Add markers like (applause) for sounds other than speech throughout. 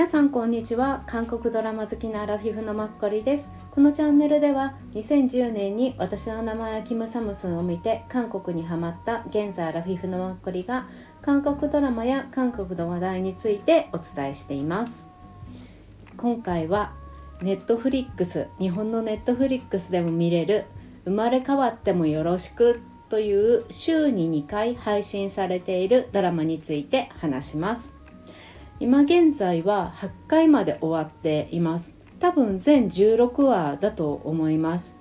皆さんこんにちは。韓国ドラマ好きなアラフィフのマッコリです。このチャンネルでは2010年に私の名前はキム・サムスンを見て韓国にハマった現在アラフィフのマッコリが韓国ドラマや韓国の話題についてお伝えしています。今回はネットフリックス日本のネットフリックスでも見れる生まれ変わってもよろしくという週に2回配信されているドラマについて話します。今現在は8回まで終わっています。多分全16話だと思います。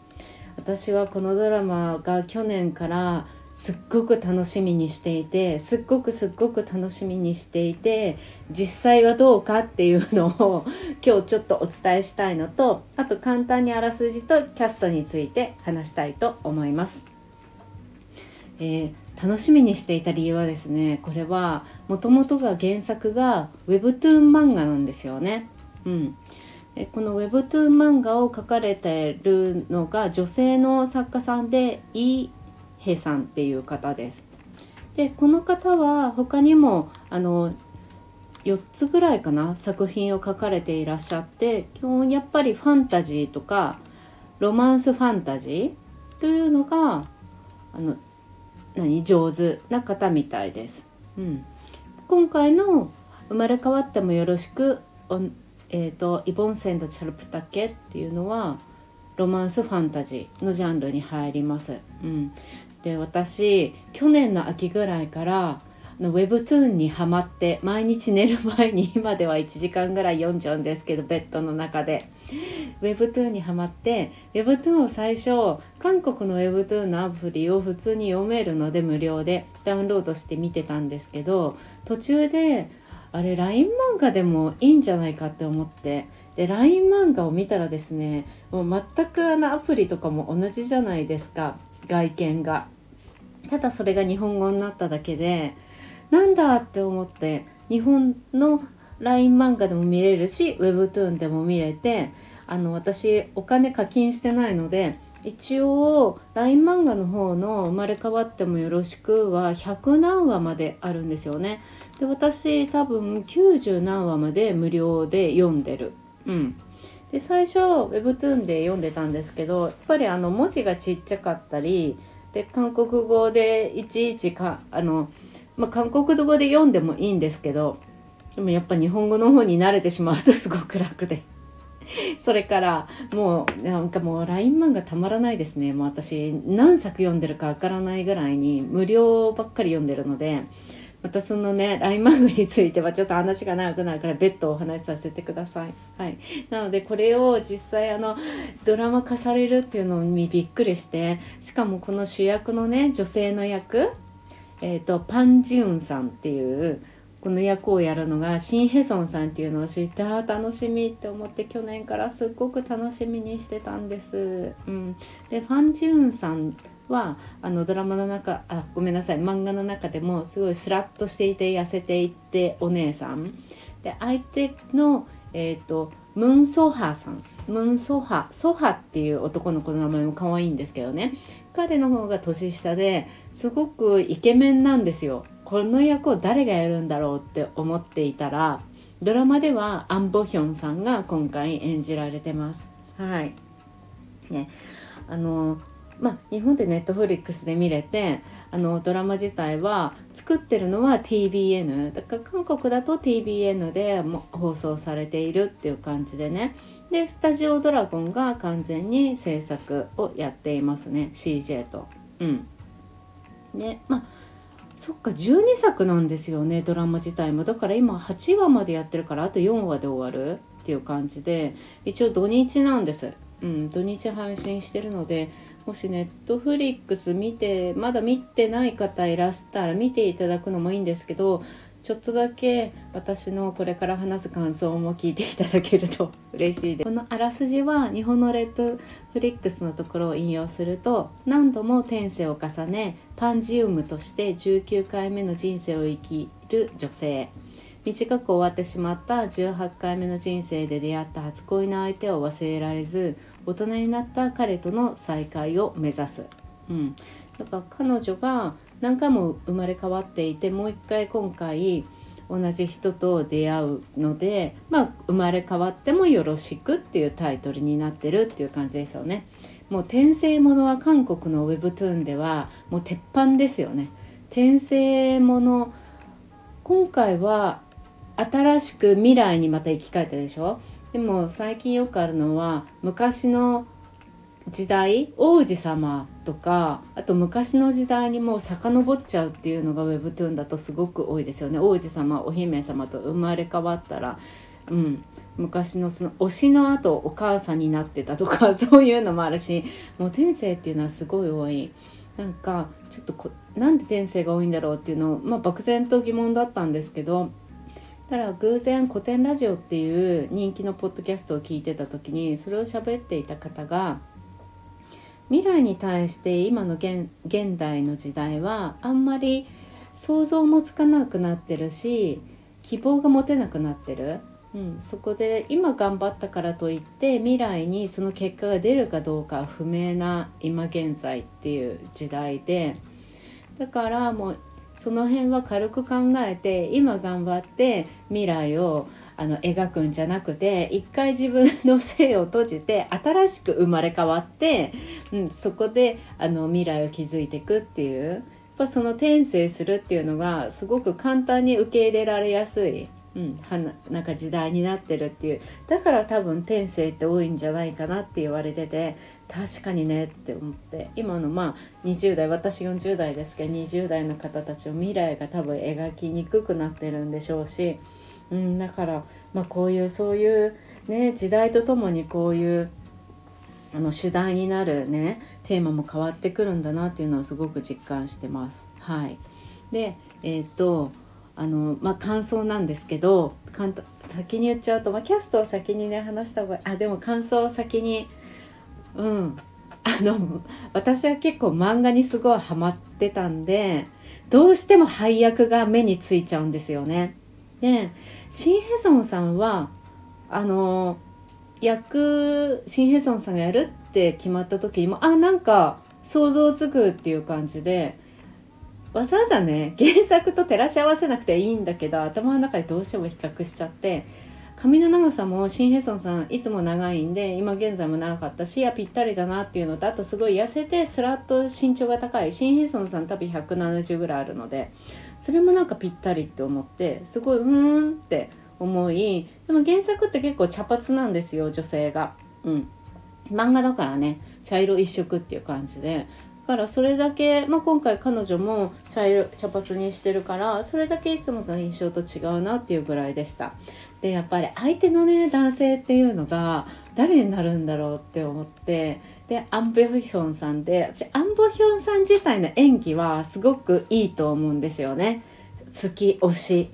私はこのドラマが去年からすっごく楽しみにしていてすっごくすっごく楽しみにしていて実際はどうかっていうのを今日ちょっとお伝えしたいのと。あと簡単にあらすじとキャストについて話したいと思います。えー、楽しみにしていた理由はですねこれはもともとが原作が Webtoon 漫画なんですよね。うん、この Webtoon 漫画を描かれてるのが女性の作家さんでイ・ヘさんっていう方です。でこの方は他にもあの4つぐらいかな作品を書かれていらっしゃって基本やっぱりファンタジーとかロマンスファンタジーというのがあの何上手な方みたいです。うん、今回の「生まれ変わってもよろしく」えーと、イボンセンド・チャルプタケっていうのはロマンスファンタジーのジャンルに入ります。うん、で私去年の秋ぐらいからの Webtoon にハマって毎日寝る前に今では1時間ぐらい読んじゃうんですけどベッドの中で。Webtoon にハマって Webtoon を最初韓国の Webtoon のアプリを普通に読めるので無料でダウンロードして見てたんですけど途中であれ LINE 漫画でもいいんじゃないかって思ってで LINE 漫画を見たらですねもう全くあのアプリとかも同じじゃないですか外見が。ただそれが日本語になっただけでなんだって思って日本の LINE 漫画でも見れるし Webtoon でも見れてあの私お金課金してないので一応 LINE 漫画の方の「生まれ変わってもよろしく」は100何話まであるんですよね。で私多分90何話まで無料で読んでる。うん、で最初 Webtoon で読んでたんですけどやっぱりあの文字がちっちゃかったりで韓国語でいちいちかあのまあ、韓国語で読んでもいいんですけどでもやっぱ日本語の方に慣れてしまうとすごく楽で。(laughs) それからもうなんかもう LINE 漫画たまらないですね。もう私何作読んでるかわからないぐらいに無料ばっかり読んでるのでまたそのね LINE 漫画についてはちょっと話が長くなるから別途お話しさせてください。はい、なのでこれを実際あのドラマ化されるっていうのにびっくりしてしかもこの主役のね女性の役えーと、パン・ジュンさんっていうこの役をやるのがシン・ヘソンさんっていうのを知ってあ楽しみって思って去年からすっごく楽しみにしてたんです。うん、でファン・ジュンさんはあのドラマの中あごめんなさい漫画の中でもすごいスラッとしていて痩せていってお姉さん。で相手の、えーと、ムン・ソハさん。ムン・ソハソハっていう男の子の名前も可愛いんですけどね。彼の方が年下ですごくイケメンなんですよ。この役を誰がやるんだろうって思っていたらドラマではアン・ボヒョンさんが今回演じられてます。はい。ね。あのまあ日本でネットフリックスで見れてあのドラマ自体は作ってるのは TBN だから韓国だと TBN でも放送されているっていう感じでね。でスタジオドラゴンが完全に制作をやっていますね CJ と。うん。ねまあそっか12作なんですよねドラマ自体も。だから今8話までやってるからあと4話で終わる？っていう感じで一応土日なんです。うん土日配信してるのでもしネットフリックス見てまだ見てない方いらしたら見ていただくのもいいんですけどちょっとだけ私のこれから話す感想も聞いていただけると (laughs) 嬉しいです。このあらすじは日本のレッドフリックスのところを引用すると何度も転生を重ねパンジウムとして19回目の人生を生きる女性。短く終わってしまった18回目の人生で出会った初恋の相手を忘れられず大人になった彼との再会を目指す、うん、だから彼女が何回も生まれ変わっていてもう一回今回同じ人と出会うので、まあ、生まれ変わってもよろしくっていうタイトルになってるっていう感じですよね。もう転生ものは韓国のウェブトゥーンではもう鉄板ですよね。転生もの今回は新しく未来にまた生き返ったでしょ？でも最近よくあるのは昔の時代王子様とかあと昔の時代にもう遡っちゃうっていうのが Webtoon だとすごく多いですよね王子様お姫様と生まれ変わったら、うん、昔のその推しの後お母さんになってたとか (laughs) そういうのもあるしもう天性っていうのはすごい多い。なんかちょっとこなんで天性が多いんだろうっていうのを、まあ、漠然と疑問だったんですけどただ偶然古典ラジオっていう人気のポッドキャストを聞いてた時にそれを喋っていた方が未来に対して今の現代の時代はあんまり想像もつかなくなってるし希望が持てなくなってる、うん、そこで今頑張ったからといって未来にその結果が出るかどうか不明な今現在っていう時代で。だからもうその辺は軽く考えて今頑張って未来をあの描くんじゃなくて一回自分の性を閉じて新しく生まれ変わって、うん、そこであの未来を築いていくっていうやっぱその転生するっていうのがすごく簡単に受け入れられやすい、うん、はななんか時代になってるっていうだから多分転生って多いんじゃないかなって言われてて確かにねって思って今のまあ20代私40代ですけど20代の方たちの未来が多分描きにくくなってるんでしょうしうん、だから、まあ、こういうそういう、ね、時代とともにこういうあの主題になるねテーマも変わってくるんだなっていうのをすごく実感してます。はい、でえっ、とあのまあ、感想なんですけど先に言っちゃうと、まあ、キャストを先にね話した方があでも感想を先にうんあの私は結構漫画にすごいハマってたんでどうしても配役が目についちゃうんですよね。でシン・ヘソンさんはあの役シン・ヘソンさんがやるって決まった時にもあなんか想像つくっていう感じでわざわざね原作と照らし合わせなくていいんだけど頭の中でどうしても比較しちゃって髪の長さもシン・ヘソンさんいつも長いんで今現在も長かったしやぴったりだなっていうのとあとすごい痩せてスラッと身長が高いシン・ヘソンさん多分170ぐらいあるのでそれもなんかぴったりって思ってすごいうーんって思いでも原作って結構茶髪なんですよ女性が。うん。漫画だからね茶色一色っていう感じで。だからそれだけ、まあ、今回彼女も茶色茶髪にしてるからそれだけいつもの印象と違うなっていうぐらいでした。でやっぱり相手のね男性っていうのが誰になるんだろうって思ってでアン・ボヒョンさんで私アン・ボヒョンさん自体の演技はすごくいいと思うんですよね。好き推し。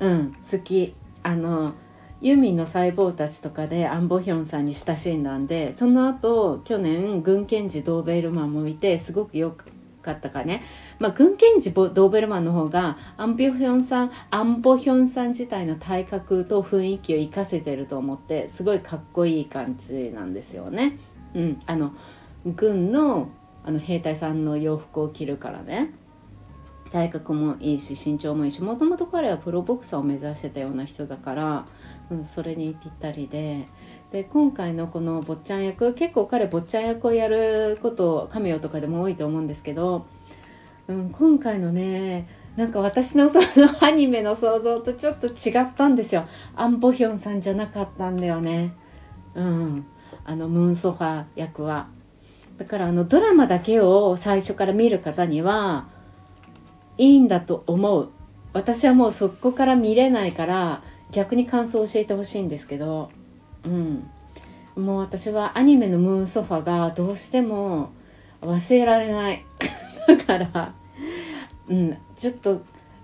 うん好きあのユミの細胞たちとかでアン・ボヒョンさんに親しんだんでその後去年軍検事ドーベルマンも見てすごくよかったかね、まあ、軍検事ドーベルマンの方がアン・ボヒョンさんアン・ボヒョンさん自体の体格と雰囲気を生かせてると思ってすごいかっこいい感じなんですよね。うん、あの軍のあの兵隊さんの洋服を着るからね。体格もいいし身長もいいしもともと彼はプロボクサーを目指してたような人だから、うん、それにぴったりで。で今回のこの坊ちゃん役結構彼坊ちゃん役をやることカメオとかでも多いと思うんですけど、うん、今回のねなんか私のそのアニメの想像とちょっと違ったんですよ。アン・ボヒョンさんじゃなかったんだよね。うん。あのムーンソファ役は。だからあのドラマだけを最初から見る方にはいいんだと思う。私はもうそこから見れないから逆に感想を教えてほしいんですけど。うん。もう私はアニメのムーンソファがどうしても忘れられない。(laughs) だからうん。ちょっと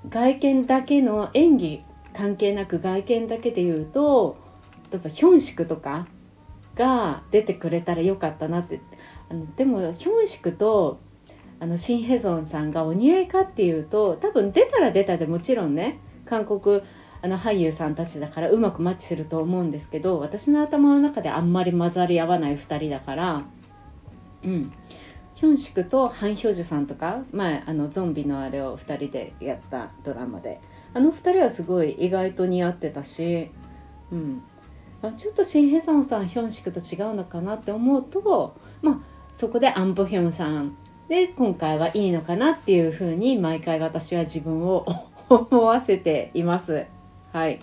外見だけの演技関係なく外見だけで言うと例えばヒョンシクとかが出てくれたらよかったなって。あのでもヒョンシクとあのシン・ヘゾンさんがお似合いかっていうと多分出たら出たでもちろんね韓国あの俳優さんたちだからうまくマッチすると思うんですけど私の頭の中であんまり混ざり合わない2人だからうん。ヒョンシクとハン・ヒョジュさんとか前あのゾンビのあれを2人でやったドラマであの2人はすごい意外と似合ってたし、うん、あちょっとシン・ヘソンさんヒョンシクと違うのかなって思うと、まあ、そこでアン・ボヒョンさんで今回はいいのかなっていうふうに毎回私は自分を思わせています。はい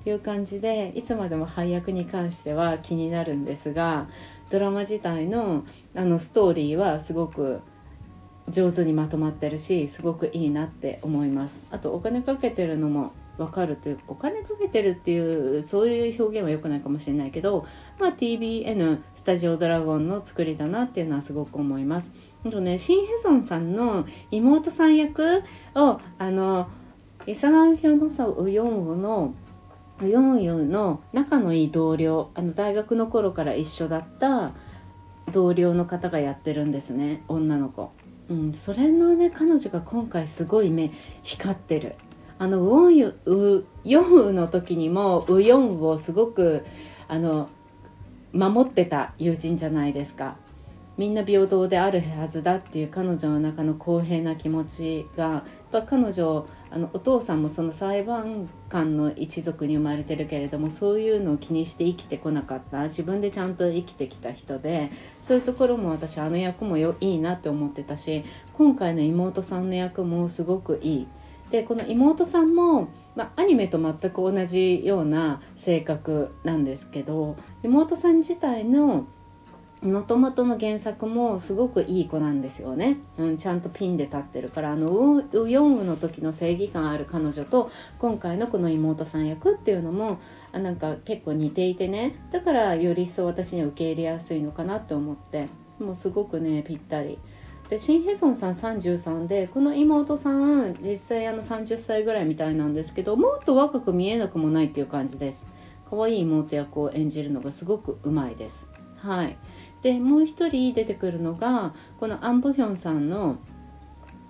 っていう感じでいつまでも配役に関しては気になるんですがドラマ自体のあのストーリーはすごく上手にまとまってるしすごくいいなって思いますあとお金かけてるのも分かるというお金かけてるっていうそういう表現は良くないかもしれないけど、まあ、TBN スタジオドラゴンの作りだなっていうのはすごく思います。とねシン・ヘソンさんの妹さん役をあのイサガンヒョノサウヨンウのヨンユの仲のいい同僚あの大学の頃から一緒だった同僚の方がやってるんですね女の子。うん、それのね彼女が今回すごい目光ってる。あのウォンユウヨンウの時にもウヨンウをすごくあの守ってた友人じゃないですか。みんな平等であるはずだっていう彼女の中の公平な気持ちがやっぱ彼女あのお父さんもその裁判官の一族に生まれてるけれどもそういうのを気にして生きてこなかった自分でちゃんと生きてきた人でそういうところも私あの役もよいいなって思ってたし今回の妹さんの役もすごくいい。でこの妹さんも、まあ、アニメと全く同じような性格なんですけど妹さん自体のもともとの原作もすごくいい子なんですよね、うん、ちゃんとピンで立ってるからあのウヨンウの時の正義感ある彼女と今回のこの妹さん役っていうのもあなんか結構似ていてねだからより一層私には受け入れやすいのかなって思ってもうすごくねぴったり。でシン・ヘソンさん33でこの妹さん実際あの30歳ぐらいみたいなんですけどもっと若く見えなくもないっていう感じです。可愛い妹役を演じるのがすごくうまいです。はい。でもう一人出てくるのがこのアン・ブヒョンさんの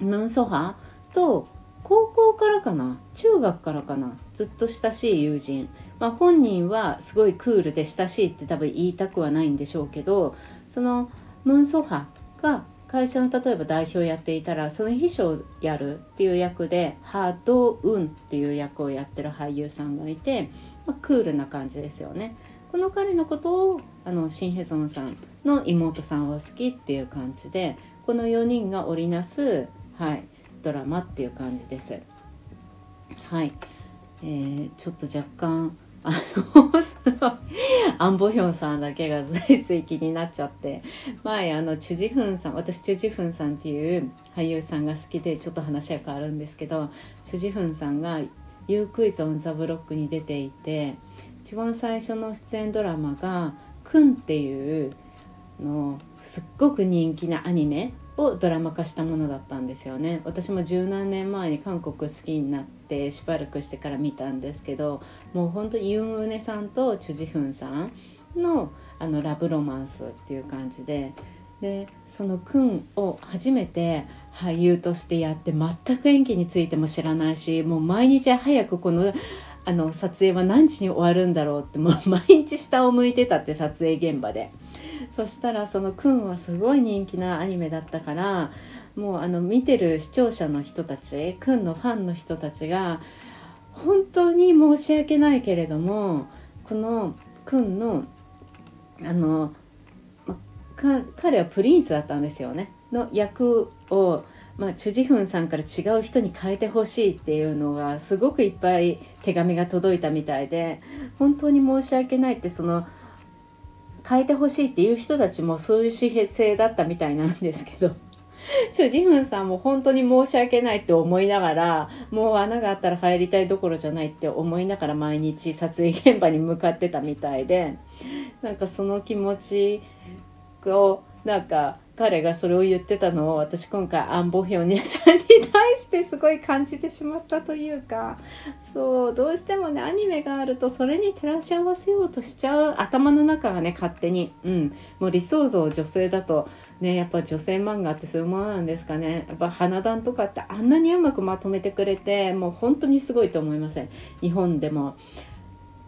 ムン・ソハと高校からかな中学からかなずっと親しい友人、まあ、本人はすごいクールで親しいって多分言いたくはないんでしょうけどそのムン・ソハが会社の例えば代表やっていたらその秘書をやるっていう役でハード・ウンっていう役をやってる俳優さんがいて、まあ、クールな感じですよね。この彼のことをあのシン・ヘソンさんの妹さんは好きっていう感じでこの4人が織りなす、はい、ドラマっていう感じです。はい、えー、ちょっと若干あのアンボヒョンさんだけがついつい気になっちゃって。前あのチュジフンさん私チュジフンさんっていう俳優さんが好きでちょっと話は変わるんですけどチュジフンさんが「ユークイズ・オン・ザ・ブロック」に出ていて一番最初の出演ドラマが「くん」っていうのすっごく人気なアニメをドラマ化したものだったんですよね。私も十何年前に韓国好きになってしばらくしてから見たんですけどもう本当にユン・ウネさんとチュジフンさんのあのラブロマンスっていう感じででそのクンを初めて俳優としてやって全く演技についても知らないしもう毎日早くこのあの撮影は何時に終わるんだろうってもう毎日下を向いてたって撮影現場で。そしたらそのくんはすごい人気なアニメだったからもうあの見てる視聴者の人たちくんのファンの人たちが本当に申し訳ないけれどもこのくんのあの彼はプリンスだったんですよねの役をまあ、チュジフンさんから違う人に変えてほしいっていうのがすごくいっぱい手紙が届いたみたいで本当に申し訳ないってその変えてほしいっていう人たちもそういう紙幣性だったみたいなんですけど。チュジフンさんも本当に申し訳ないって思いながらもう穴があったら入りたいどころじゃないって思いながら毎日撮影現場に向かってたみたいでなんかその気持ちをなんか彼がそれを言ってたのを私今回アンボヒョンさんに対してすごい感じてしまったというかそうどうしてもねアニメがあるとそれに照らし合わせようとしちゃう頭の中がね勝手に。うん。もう理想像女性だとねやっぱ女性漫画ってそういうものなんですかね。やっぱ花壇とかってあんなにうまくまとめてくれてもう本当にすごいと思いません。日本でも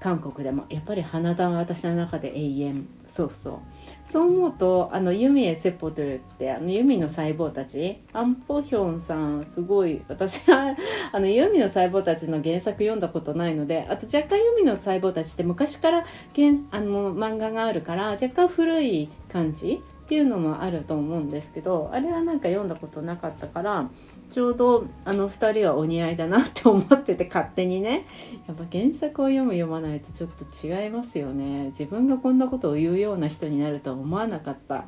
韓国でも。やっぱり花壇は私の中で永遠。そうそう。そう思うとあのユミエ・セポトルってあのユミの細胞たちアンポヒョンさんすごい私はあのユミの細胞たちの原作読んだことないのであと若干ユミの細胞たちって昔から原あの漫画があるから若干古い感じっていうのもあると思うんですけどあれはなんか読んだことなかったからちょうどあの2人はお似合いだなって思ってて勝手にねやっぱ原作を読む読まないとちょっと違いますよね。自分がこんなことを言うような人になるとは思わなかった、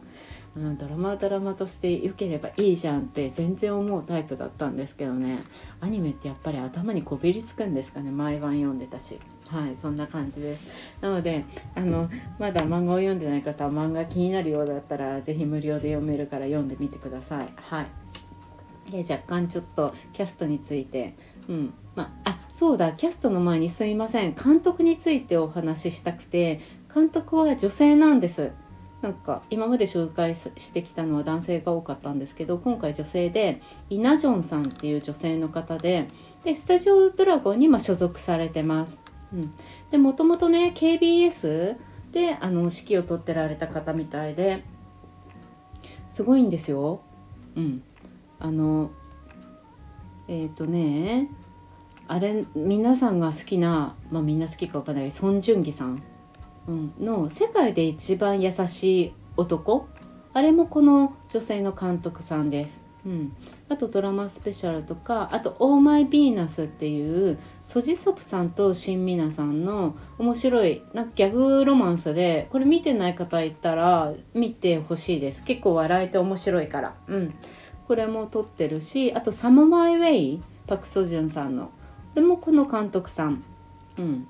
うん、ドラマドラマとして良ければいいじゃんって全然思うタイプだったんですけどね。アニメってやっぱり頭にこびりつくんですかね毎晩読んでたし。はい、そんな感じです。なので、あの、まだ漫画を読んでない方は漫画気になるようだったら、是非無料で読めるから読んでみてください。はい。で若干ちょっとキャストについて、うんまあ、そうだキャストの前にすいません監督についてお話ししたくて監督は女性なんですなんか今まで紹介してきたのは男性が多かったんですけど今回女性でイナ・ジョンさんっていう女性の方ででスタジオドラゴンにま所属されてます。うん、でもともとね KBS であの指揮を執ってられた方みたいですごいんですよ。うん、あのえっ、ー、とねあれ皆さんが好きなまあみんな好きかわかんないソン・ジュンギさん、うん、の「世界で一番優しい男」あれもこの女性の監督さんです。うん、あとドラマスペシャルとかあと「オーマイ・ビーナス」っていうソジソプさんとシンミナさんの面白いなんかギャグロマンスでこれ見てない方いたら見てほしいです。結構笑えて面白いから。うん。これも撮ってるしあと「サム・マイ・ウェイ」パク・ソジュンさんの。これもこの監督さん。うん、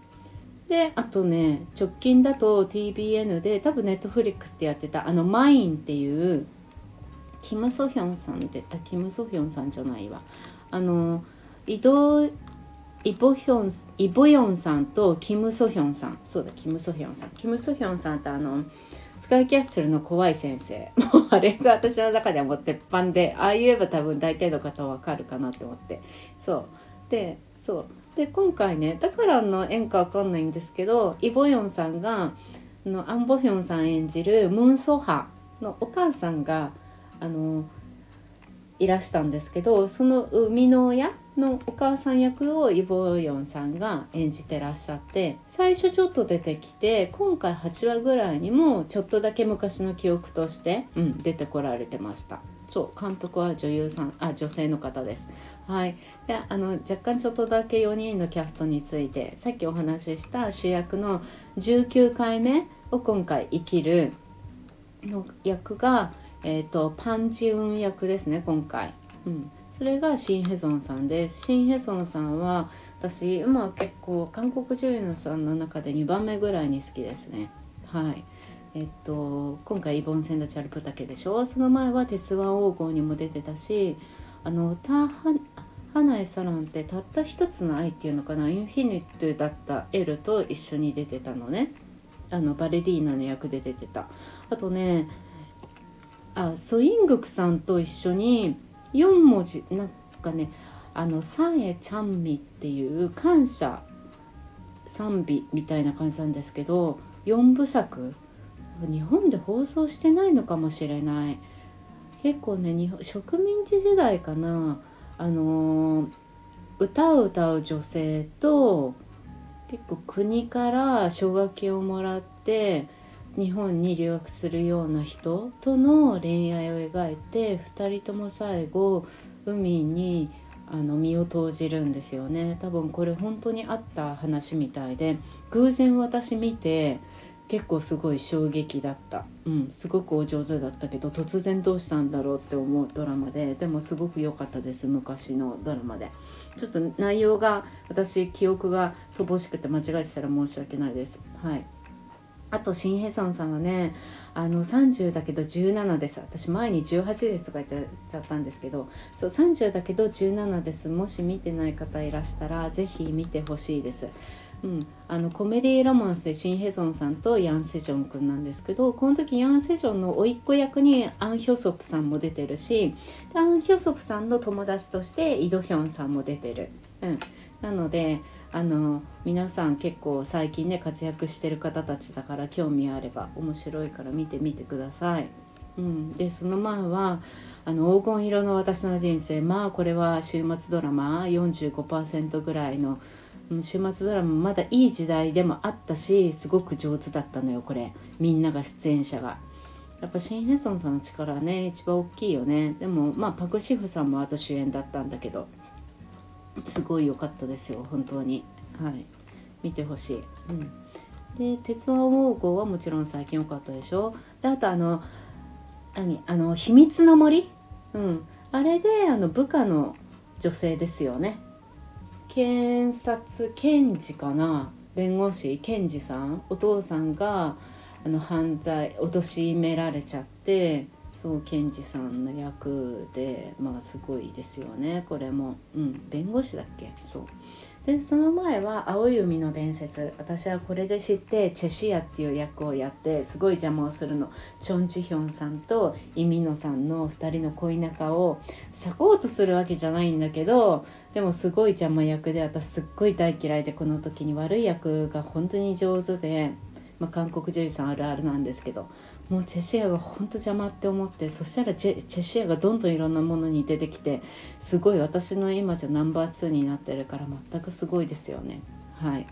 であとね直近だと tvN で多分ネットフリックスでやってたあの「マイン」っていうキム・ソヒョンさんってあキム・ソヒョンさんじゃないわ。あの移動イボヒョンイボヨンさんとキム・ソヒョンさん。そうだキム・ソヒョンさん。キム・ソヒョンさんってあのスカイキャッスルの怖い先生。(laughs) もうあれが私の中ではもう鉄板でああ言えば多分大体の方はわかるかなと思って。そう。でそう。で今回ねだからの縁かわかんないんですけどイ・ボヨンさんがのアン・ボヒョンさん演じるムン・ソハのお母さんがあのいらしたんですけどその生みの親のお母さん役をイ・ボヨンさんが演じてらっしゃって最初ちょっと出てきて今回8話ぐらいにもちょっとだけ昔の記憶として、うん、出てこられてました。そう監督は女優さんあ女性の方です。はい。であの若干ちょっとだけ4人のキャストについてさっきお話しした主役の19回目を今回生きるの役が、えーと、パンチウン役ですね今回、うん、それがシン・ヘソンさんです。シン・ヘソンさんは私今結構韓国女優さんの中で2番目ぐらいに好きですね。はい。えっと今回イボン・センダ・チャルプタケでしょ。その前は「鉄腕黄金」にも出てたしあのターハハナエ・サロンってたった一つの愛っていうのかな。インフィニットだったエルと一緒に出てたのね。あのバレリーナの役で出てた。あとねあソイングクさんと一緒に4文字なんかねあの「さえちゃんみ」っていう感謝賛美みたいな感じなんですけど4部作日本で放送してないのかもしれない。結構ね日本植民地時代かな。あのー、歌を歌う女性と結構国から奨学金をもらって日本に留学するような人との恋愛を描いて2人とも最後海にあの身を投じるんですよね。多分これ本当にあった話みたいで偶然私見て結構すごい衝撃だった、うん、すごくお上手だったけど突然どうしたんだろうって思うドラマででもすごく良かったです昔のドラマで。ちょっと内容が私記憶が乏しくて間違えてたら申し訳ないです。はい。あとシン・ヘソンさんはねあの30だけど17です。私前に18ですとか言っちゃったんですけどそう30だけど17です。もし見てない方いらしたら是非見てほしいです。うん、あのコメディーロマンスでシン・ヘソンさんとヤン・セジョン君なんですけどこの時ヤン・セジョンの甥っ子役にアン・ヒョソプさんも出てるしアン・ヒョソプさんの友達としてイ・ドヒョンさんも出てる、うん、なのであの皆さん結構最近ね活躍してる方たちだから興味あれば面白いから見てみてください。うん、でその前はあの黄金色の私の人生まあこれは週末ドラマ45%ぐらいの週末ドラマまだいい時代でもあったしすごく上手だったのよこれみんなが出演者が。やっぱシン・ヘソンさんの力はね一番大きいよねでもまあパク・シフさんもあと主演だったんだけどすごい良かったですよ本当に。はい。見てほしい、うん、で「鉄腕ウォーゴー」はもちろん最近良かったでしょ？であとあの何？あの秘密の森？うん。あれであの部下の女性ですよね。検察検事かな？弁護士検事さん？お父さんがあの犯罪貶められちゃってそう検事さんの役でまあすごいですよね。これも。うん弁護士だっけ？そう。でその前は「青い海の伝説」私はこれで知ってチェシアっていう役をやってすごい邪魔をするの。チョン・チヒョンさんとイ・ミノさんの2人の恋仲を裂こうとするわけじゃないんだけどでもすごい邪魔役で私すっごい大嫌いでこの時に悪い役が本当に上手で、まあ、韓国女優さんあるあるなんですけどもうチェシアが本当邪魔って思ってそしたらチェチェシアがどんどんいろんなものに出てきてすごい私の今じゃナンバー2になってるから全くすごいですよね。はい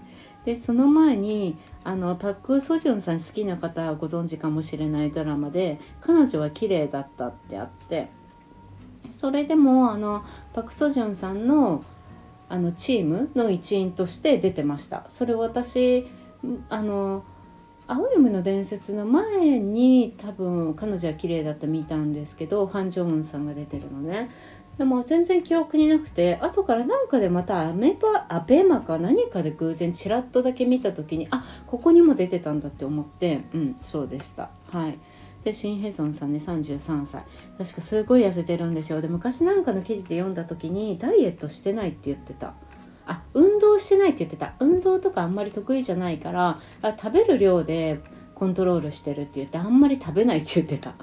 でその前にあのパク・ソジュンさん好きな方はご存知かもしれないドラマで「彼女は綺麗だった」ってあってそれでもあのパク・ソジュンさんのあのチームの一員として出てましたそれ私あの青い海の伝説の前に多分彼女は綺麗だった見たんですけどファン・ジョンウンさんが出てるのね。でも全然記憶になくて後からなんかでまたアメバアベマか何かで偶然ちらっとだけ見た時にあここにも出てたんだって思ってうんそうでした。はい。でシン・ヘソンさんね33歳確かすごい痩せてるんですよ。で昔なんかの記事で読んだ時にダイエットしてないって言ってた。あ運動してないって言ってた。運動とかあんまり得意じゃないからあ食べる量でコントロールしてるって言ってあんまり食べないって言ってた。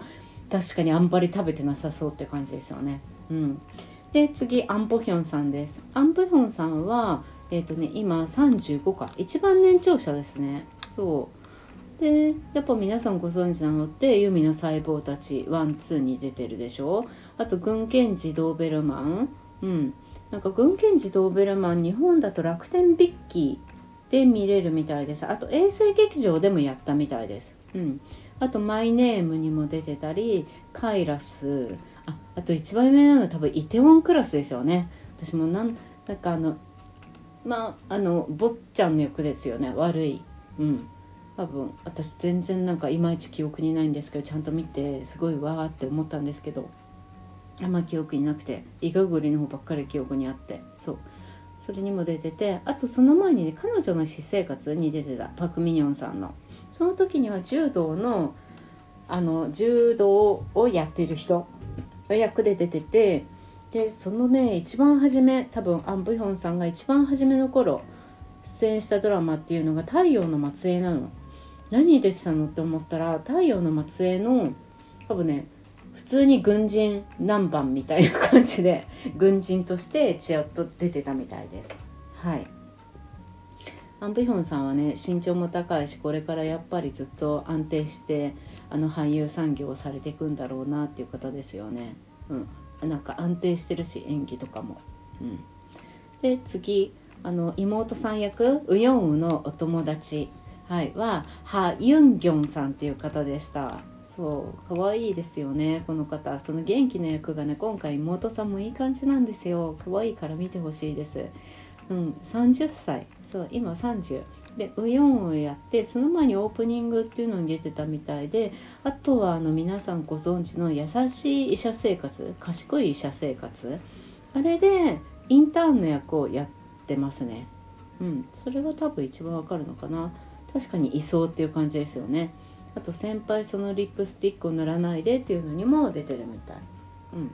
確かにあんまり食べてなさそうって感じですよね。うん。で次アンポヒョンさんです。アンポヒョンさんはえっ、ー、とね今35か。一番年長者ですね。そう。でやっぱ皆さんご存知なのって「ユミの細胞たちワンツーに出てるでしょ。あと軍艦児ドーベルマン。うん。なんか軍艦児ドーベルマン日本だと楽天ビッキーで見れるみたいです。あと衛星劇場でもやったみたいです。うん。あとマイネームにも出てたりカイラス。ああと一番有名なのは多分イテウォンクラスですよね。私もなんなんかあのまああの坊ちゃんの役ですよね。悪い。うん。多分私全然なんかいまいち記憶にないんですけどちゃんと見てすごいわーって思ったんですけど。あんま記憶になくてイガグリの方ばっかり記憶にあってそうそれにも出ててあとその前にね彼女の私生活に出てたパク・ミニョンさんのその時には柔道のあの柔道をやってる人役で出ててでそのね一番初め多分アン・ブヒョンさんが一番初めの頃出演したドラマっていうのが「太陽の末裔」なの。何出てたのって思ったら「太陽の末裔」の多分ね普通に軍人何番みたいな感じで軍人としてちらっと出てたみたいです。はいアン・ブヒョンさんはね身長も高いしこれからやっぱりずっと安定してあの俳優産業をされていくんだろうなっていう方ですよね。うん、なんか安定してるし演技とかも。うん、で次あの妹さん役ウヨンウのお友達、はい、はハ・ユンギョンさんっていう方でした。そう可愛いですよねこの方。その元気な役がね今回妹さんもいい感じなんですよ。可愛いから見てほしいです。うん30歳。そう今30でウヨンをやってその前にオープニングっていうのに出てたみたいであとはあの皆さんご存知の優しい医者生活賢い医者生活。あれでインターンの役をやってますね。うんそれが多分一番わかるのかな。確かにいそうっていう感じですよね。あと先輩そのリップスティックを塗らないでっていうのにも出てるみたい。うん。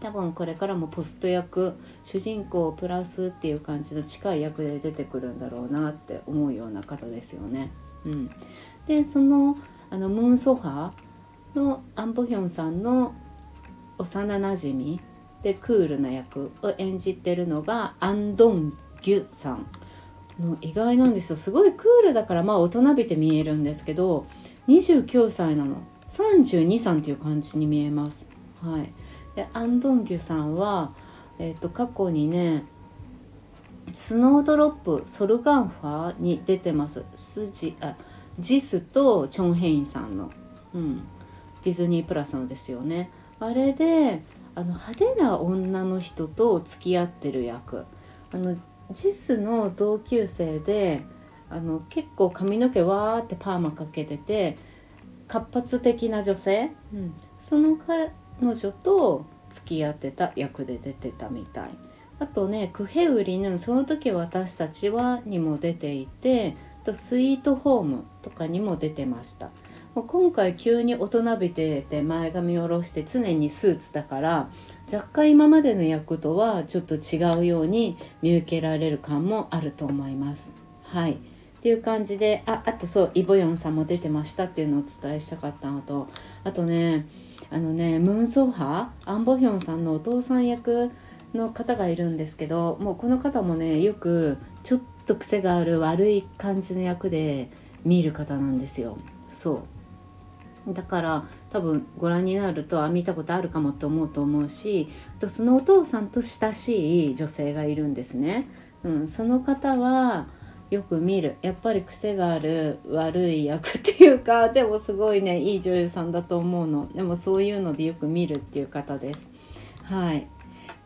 多分これからもポスト役主人公プラスっていう感じの近い役で出てくるんだろうなって思うような方ですよね。うん、でそのあのムーンソファーのアン・ボヒョンさんの幼なじみでクールな役を演じてるのがアン・ドン・ギュさんの。意外なんですよ。すごいクールだからまあ大人びて見えるんですけど29歳なの。32歳っていう感じに見えます。はい。でアン・ドンギュさんは、えーと、過去にねスノードロップソルガンファーに出てます。スジあジスとチョン・ヘインさんの、うん、ディズニープラスのですよね。あれであの派手な女の人と付き合ってる役。あのジスの同級生であの結構髪の毛わーってパーマかけてて活発的な女性、うん、その彼女と付き合ってた役で出てたみたい。あとね「クヘウリヌその時私たちは」にも出ていてとスイートホームとかにも出てました。もう今回急に大人びてて前髪を下ろして常にスーツだから若干今までの役とはちょっと違うように見受けられる感もあると思います。はいっていう感じでああとそうイ・ボヨンさんも出てましたっていうのをお伝えしたかったのとあとねあのねムーンソーハアン・ボヒョンさんのお父さん役の方がいるんですけどもうこの方もねよくちょっと癖がある悪い感じの役で見る方なんですよ。そう。だから多分ご覧になるとあ見たことあるかもって思うと思うしあとそのお父さんと親しい女性がいるんですね、うん、その方はよく見る。やっぱり癖がある悪い役っていうか (laughs) でもすごいねいい女優さんだと思うの。でもそういうのでよく見るっていう方です。はい。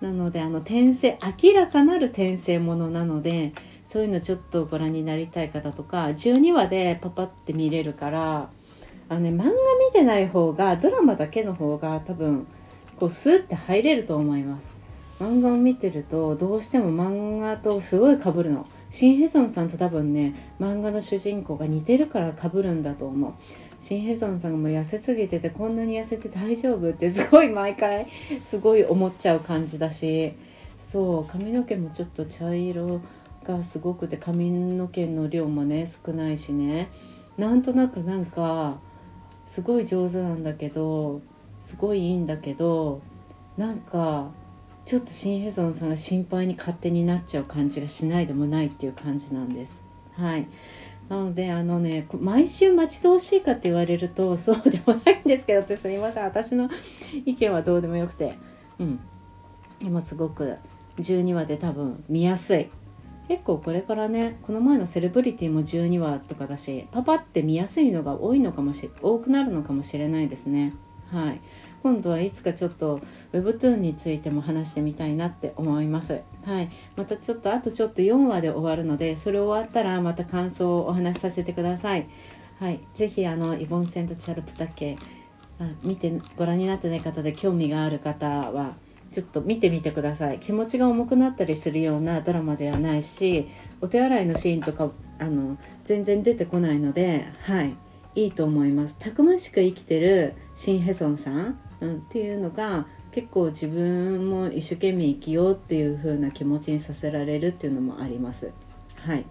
なのであの転生明らかなる転生ものなのでそういうのちょっとご覧になりたい方とか12話でパパって見れるからあのね漫画見てない方がドラマだけの方が多分こうスーって入れると思います。漫画を見てるとどうしても漫画とすごいかぶるの。シン・ヘソンさんと多分ね漫画の主人公が似てるからかぶるんだと思う。シン・ヘソンさんも痩せすぎててこんなに痩せて大丈夫ってすごい毎回すごい思っちゃう感じだし。そう髪の毛もちょっと茶色がすごくて髪の毛の量もね少ないしね。なんとなくなんかすごい上手なんだけどすごいいいんだけどなんかちょっとシン・ヘソンさんが心配に勝手になっちゃう感じがしないでもないっていう感じなんです。はい。なのであのね毎週待ち遠しいかって言われると (laughs) そうでもないんですけどちょっとすみません。私の意見はどうでもよくて。うん。今すごく12話で多分見やすい。結構これからねこの前のセレブリティも12話とかだしパパって見やすいのが多いのかもし多くなるのかもしれないですね。はい。今度はいつかちょっと Webtoon についても話してみたいなって思います。はい。またちょっとあとちょっと4話で終わるのでそれ終わったらまた感想をお話しさせてください。はい。是非あのイボンセントチャルプタケ見てご覧になってない方で興味がある方はちょっと見てみてください。気持ちが重くなったりするようなドラマではないしお手洗いのシーンとかあの全然出てこないのではい。いいと思います。たくましく生きてるシン・ヘソンさん、うん、っていうのが結構自分も一生懸命生きようっていう風な気持ちにさせられるっていうのもあります。はい。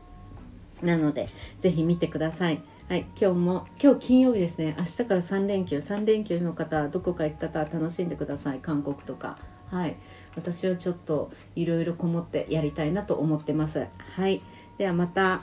なので是非見てください。はい、今日も今日金曜日ですね。明日から3連休。3連休の方どこか行く方は楽しんでください。韓国とか。はい。私はちょっといろいろこもってやりたいなと思ってます。はい。ではまた。